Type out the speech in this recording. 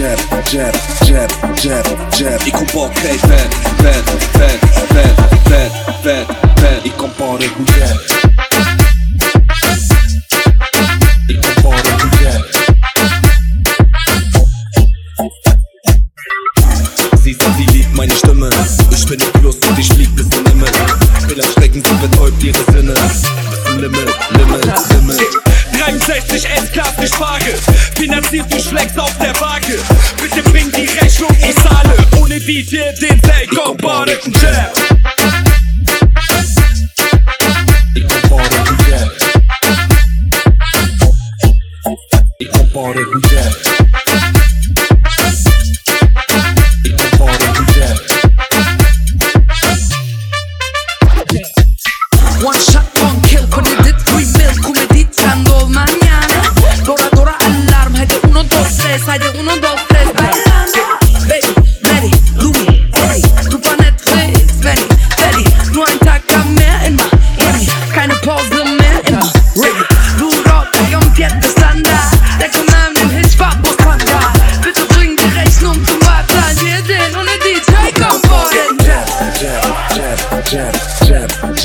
jet, jet, jet, jet, jet I ku po krejt vet, vet, vet, vet, vet, vet, vet. I kom po regullet I kom po regullet Sie sind die meine Stimme Ich bin nicht bloß und ich lieb bis in Himmel Ich will erschrecken, sie betäubt ihre Sinne Bis zum Limit, Limit, Limit 63 S-Class, ich fahre Finanziert durch Flex auf der Waage. Bitte bring die Rechnung, ich zahle Ohne DJ den Sale, komparten Jab regu jab. Regu jab. One DJ Composite Jab, jab, jab, jab,